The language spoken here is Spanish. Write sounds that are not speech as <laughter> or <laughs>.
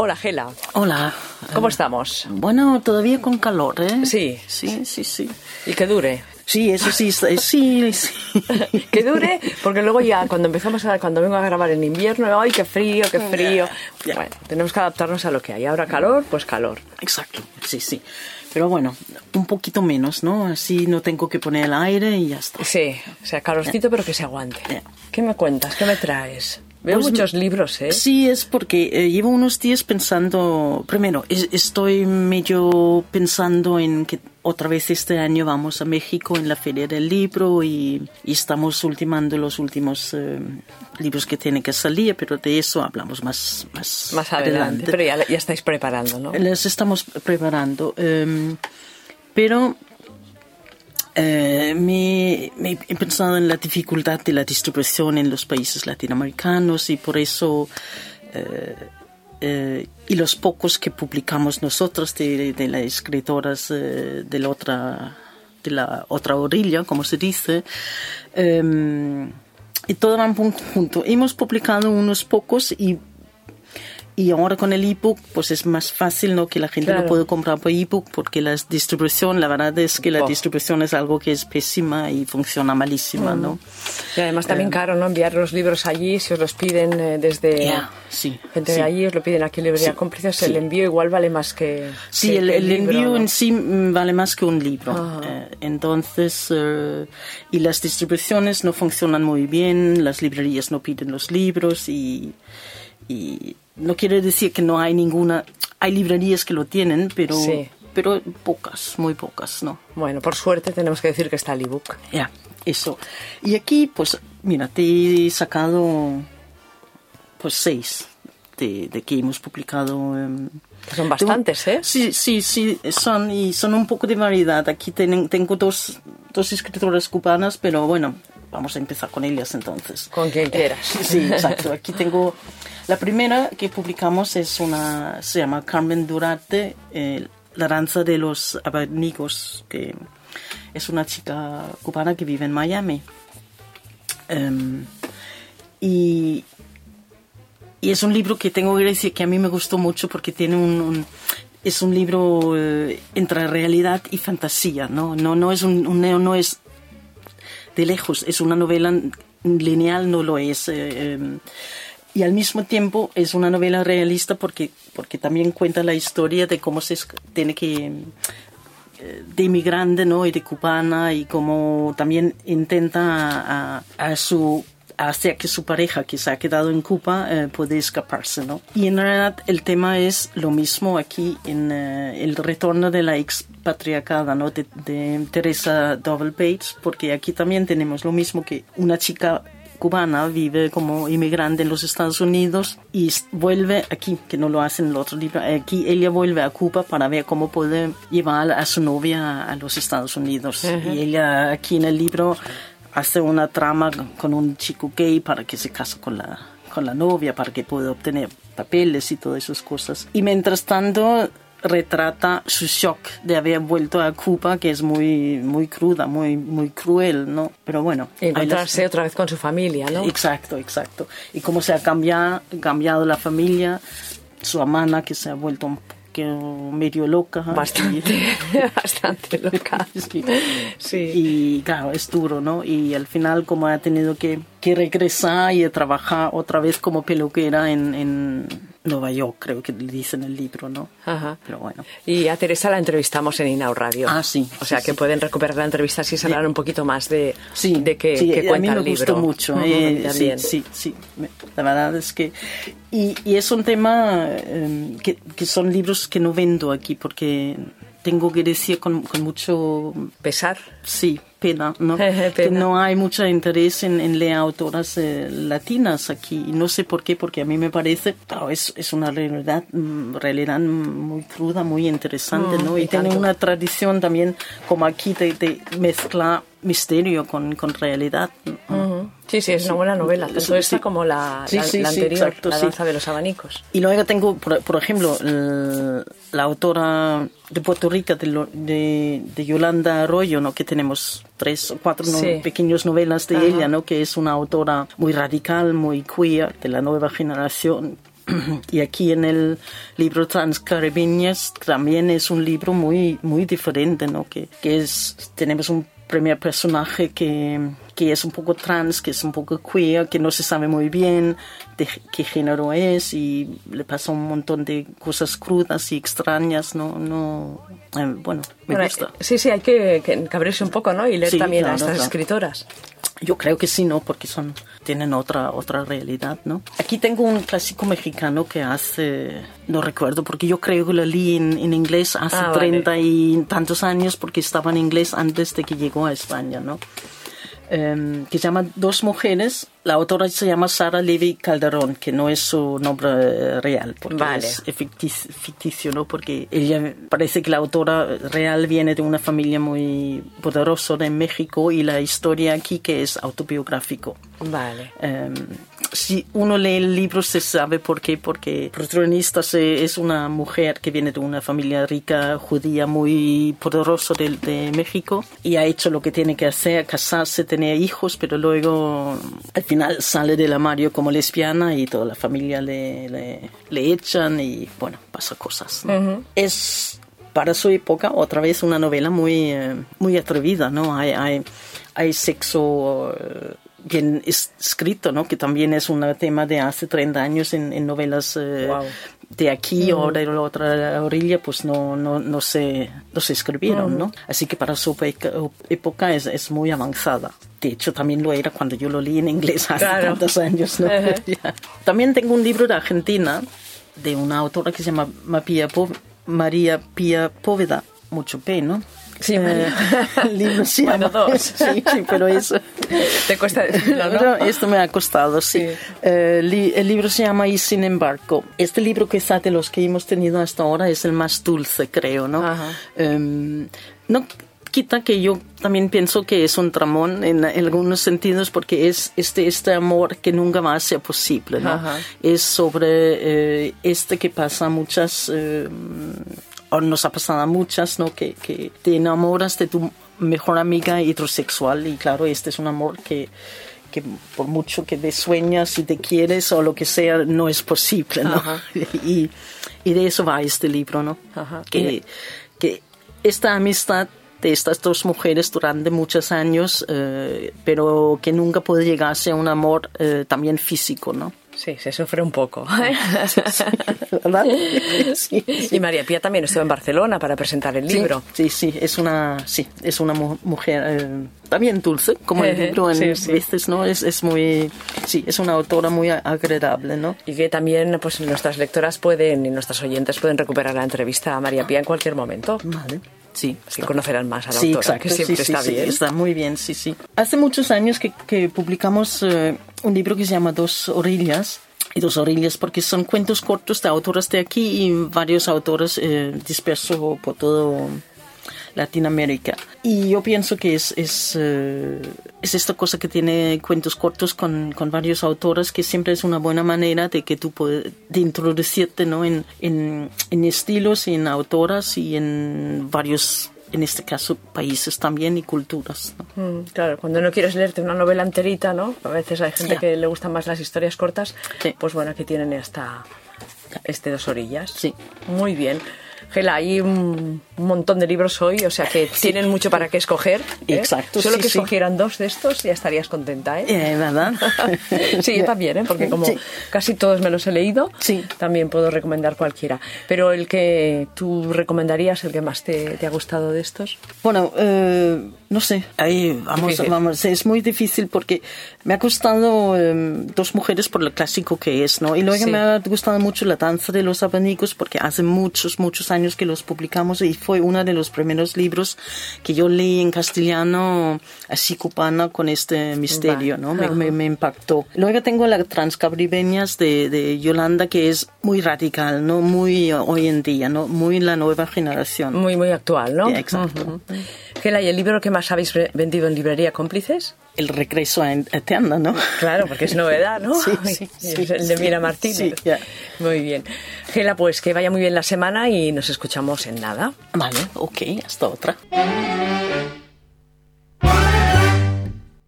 Hola, Gela. Hola. ¿Cómo estamos? Bueno, todavía con calor, ¿eh? Sí. Sí, sí, sí. Y que dure. Sí, eso sí, sí, <laughs> sí. <laughs> Que dure, porque luego ya cuando empezamos a, cuando vengo a grabar en invierno, ay, qué frío, qué frío. Bueno, tenemos que adaptarnos a lo que hay. Ahora calor, pues calor. Exacto, sí, sí. Pero bueno, un poquito menos, ¿no? Así no tengo que poner el aire y ya está. Sí, o sea, calorcito, pero que se aguante. ¿Qué me cuentas? ¿Qué me traes? Veo Pues, muchos libros, ¿eh? Sí, es porque eh, llevo unos días pensando, primero, es- estoy medio pensando en que otra vez este año vamos a México en la Feria del Libro y, y estamos ultimando los últimos eh, libros que tienen que salir, pero de eso hablamos más, más, Más adelante. Pero ya, ya estáis preparando, ¿no? Les estamos preparando. em, pero eh, me, he pensado en la dificultad de la distribución en los países latinoamericanos y por eso eh, eh, y los pocos que publicamos nosotros de, de las escritoras eh, de la otra de la otra orilla, como se dice, em, y todo va en conjunto. Hemos publicado unos pocos y y ahora con el ebook, pues es más fácil, ¿no? Que la gente Claro. lo puede comprar por ebook porque la distribución, la verdad es que la Oh. distribución es algo que es pésima y funciona malísima, ¿no? Y además también caro, ¿no? Enviar los libros allí, si os los piden eh, desde... Ya, sí, Gente sí. de allí os lo piden aquí en Librería Sí, Cómplices, el envío igual vale más que... Sí, que- el, el libro, envío ¿no? en sí mm, vale más que un libro. Ajá. Eh, entonces, eh, y las distribuciones no funcionan muy bien, las librerías no piden los libros y, y no quiere decir que no hay ninguna, hay librerías que lo tienen, pero, Sí. pero pocas, muy pocas, ¿no? Bueno, por suerte tenemos que decir que está el ebook. Ya, eso. Y aquí, pues, mira, te he sacado, pues, seis de, de que hemos publicado. em, Son bastantes, ¿eh? Sí, sí, sí, son, y son un poco de variedad. Aquí tengo dos, dos escritoras cubanas, pero bueno, vamos a empezar con ellas entonces. Con quien quieras. Sí, exacto. Aquí tengo la primera que publicamos es una se llama Carmen Durante, eh, la danza de los abanicos, que es una chica cubana que vive en Miami. Em, y, y es un libro que tengo que decir que a mí me gustó mucho porque tiene un, un- es un libro eh, entre realidad y fantasía, ¿no? No, no es un, un no es de lejos, es una novela lineal, no lo es. eh, em, y al mismo tiempo es una novela realista porque, porque también cuenta la historia de cómo se tiene que eh, de inmigrante ¿no? y de cubana y cómo también intenta a su hacer que su pareja que se ha quedado en Cuba eh, puede escaparse ¿no? y en realidad el tema es lo mismo aquí en eh, el retorno de la expatriacada ¿no? de, de Teresa Double Bates porque aquí también tenemos lo mismo que una chica cubana vive como inmigrante en los Estados Unidos y vuelve aquí, que no lo hace en el otro libro, aquí ella vuelve a Cuba para ver cómo puede llevar a su novia a los Estados Unidos. Y ella aquí en el libro hace una trama con un chico gay para que se case con la, con la novia, para que pueda obtener papeles y todas esas cosas. Y mientras tanto retrata su shock de haber vuelto a Cuba, que es muy, muy cruda, muy, muy cruel, ¿no? Pero bueno. Y ahí las- encontrarse otra vez con su familia, ¿no? Exacto, exacto. Y cómo se ha cambiado, cambiado la familia, su hermana que se ha vuelto un poco medio loca. Bastante, <laughs> bastante loca. Sí. Sí. Y claro, es duro, ¿no? Y al final como ha tenido que, que regresar y trabajar otra vez como peluquera en, en Nueva York, creo que dice en el libro, ¿no? Ajá. Pero bueno. Y a Teresa la entrevistamos en Inau Radio. Ah, sí, O sea sí, que sí. pueden recuperar la entrevista si se hablar un poquito más de, Sí, de qué, sí, qué a mí cuenta me el libro. gustó mucho. Ujú, eh, sí, sí, sí. Me- La verdad es que... Y, y es un tema eh, que, que son libros que no vendo aquí porque tengo que decir con, con mucho... Pesar. Sí, pena, ¿no? <laughs> Pena. Que no hay mucho interés en, en leer autoras eh, latinas aquí. Y no sé por qué, porque a mí me parece, claro, es, es una realidad, mm, realidad muy cruda, muy interesante, Mm, ¿no? y Y, tiene una tradición también, como aquí, de, de mezclar misterio con, con realidad. ¿no? Sí, sí, es una buena novela. Tanto Sí, esta sí. como la, Sí, la- la anterior, exacto, La danza de los abanicos. Y luego tengo, por, por ejemplo, el- la autora de Puerto Rico, de, de, de Yolanda Arroyo, ¿no? que tenemos tres o cuatro no- pequeñas novelas de Ajá. ella, ¿no? que es una autora muy radical, muy queer, de la nueva generación. <clears throat> Y aquí en el libro Transcaribeñas también es un libro muy, muy diferente, ¿no? Que, que es, tenemos un primer personaje que, que es un poco trans, que es un poco queer, que no se sabe muy bien de qué género es y le pasa un montón de cosas crudas y extrañas, ¿no? no eh, bueno, me Bueno, gusta. Sí, sí, hay que, que cabrearse un poco, ¿no? Y leer Sí, también a claro, estas claro. escritoras. Yo creo que sí, ¿no? Porque son, tienen otra, otra realidad, ¿no? Aquí tengo un clásico mexicano que hace, no recuerdo, porque yo creo que lo leí en, en inglés hace Ah, vale. 30 y tantos años, porque estaba en inglés antes de que llegó a España, ¿no? Em, que llama Dos Mujeres. La autora se llama Sara Levy Calderón, que no es su nombre eh, real, porque Vale. es ficticio, ficticio, ¿no? Porque ella parece que la autora real viene de una familia muy poderosa de México y la historia aquí que es autobiográfico. Vale. Em, si uno lee el libro se sabe por qué, porque el protagonista es una mujer que viene de una familia rica judía muy poderosa de, de México y ha hecho lo que tiene que hacer, casarse, tener hijos, pero luego al final sale del armario como lesbiana y toda la familia le, le, le echan y bueno, pasa cosas. ¿no? Es para su época otra vez una novela muy, eh, muy atrevida, ¿no? Hay, hay, hay sexo eh, bien es- escrito, ¿no? Que también es un tema de hace 30 años en, en novelas eh, de aquí o de la otra orilla, pues no, no, no, se, no se escribieron, ¿no? Así que para su época es, es muy avanzada. De hecho, también lo era cuando yo lo leí en inglés hace Claro. tantos años, ¿no? Ajá. <laughs> Ya. También tengo un libro de Argentina de una autora que se llama María Pía Póveda, mucho P, ¿no? Sí, Eh, María. <laughs> el libro se Bueno, llama- dos. <laughs> Sí, sí, pero eso. Te cuesta decirlo, ¿no? Esto me ha costado, sí. Sí. Eh, li- el libro se llama Y sin embargo. Este libro quizá de los que hemos tenido hasta ahora es el más dulce, creo, ¿no? Ajá. Em, no quita que yo también pienso que es un tramón en, en algunos sentidos porque es este, este amor que nunca va a ser posible, ¿no? Ajá. Es sobre eh, este que pasa muchas... eh, o nos ha pasado a muchas, ¿no? Que, que te enamoras de tu mejor amiga heterosexual y claro, este es un amor que, que por mucho que te sueñas y te quieres o lo que sea, no es posible, ¿no? <laughs> Y, y de eso va este libro, ¿no? Ajá. Que, que esta amistad de estas dos mujeres durante muchos años, eh, pero que nunca puede llegarse a un amor eh, también físico, ¿no? Sí, se sufre un poco. <laughs> ¿Verdad? Sí, sí. Y María Pía también estuvo en Barcelona para presentar el libro. Sí, sí, es una, sí, es una mu- mujer eh, también dulce, como el libro en veces, ¿no? Es, es muy, sí, es una autora muy agradable, ¿no? Y que también pues, nuestras lectoras pueden y nuestras oyentes pueden recuperar la entrevista a María Pía en cualquier momento. Vale. Sí, Así conocerán más a la Sí, autora, exacto. que siempre sí, está sí, bien. está muy bien, sí, sí. Hace muchos años que, que publicamos eh, un libro que se llama Dos Orillas. Y dos orillas porque son cuentos cortos de autoras de aquí y varios autores eh, dispersos por todo Latinoamérica. Y yo pienso que es, es, eh, es esta cosa que tiene cuentos cortos con, con varios autores que siempre es una buena manera de que tú puedes de introducirte ¿no? en, en, en estilos en autoras y en varios, en este caso, países también y culturas. ¿no? Mm, Claro, cuando no quieres leerte una novela enterita, ¿no? A veces hay gente Ya. que le gustan más las historias cortas. Sí. Pues bueno, aquí tienen esta, este dos orillas. Sí. Muy bien. Gela, hay un, montón de libros hoy, o sea que tienen mucho para qué escoger. ¿eh? Exacto, Solo sí, que sí. escogieran dos de estos ya estarías contenta, ¿eh? Eh, ¿Verdad? <laughs> Sí, yo también, ¿eh? porque como Sí. casi todos me los he leído, Sí. también puedo recomendar cualquiera. Pero el que tú recomendarías, el que más te, te ha gustado de estos. Bueno, eh, no sé, ahí vamos, Difícil. vamos, es muy difícil porque me ha gustado eh, Dos Mujeres por lo clásico que es, ¿no? Y luego Sí. me ha gustado mucho La Danza de los Abanicos porque hace muchos, muchos años que los publicamos y fue uno de los primeros libros que yo leí en castellano así cubana con este misterio. ¿no? Me, me- me impactó. Luego tengo la Transcabribeñas de, de Yolanda que es muy radical, ¿no? Muy hoy en día, ¿no? Muy la nueva generación. Muy, muy actual, ¿no? Sí, exacto. Ujú. Gela, ¿y el libro que más habéis ve- vendido en librería cómplices? El regreso a Eterna, ¿no? Claro, porque es novedad, ¿no? Sí, <laughs> sí, sí, el de. Mira Martínez. Sí, ya. Muy bien. Gela, pues que vaya muy bien la semana y nos escuchamos en nada. Vale, ok, hasta otra.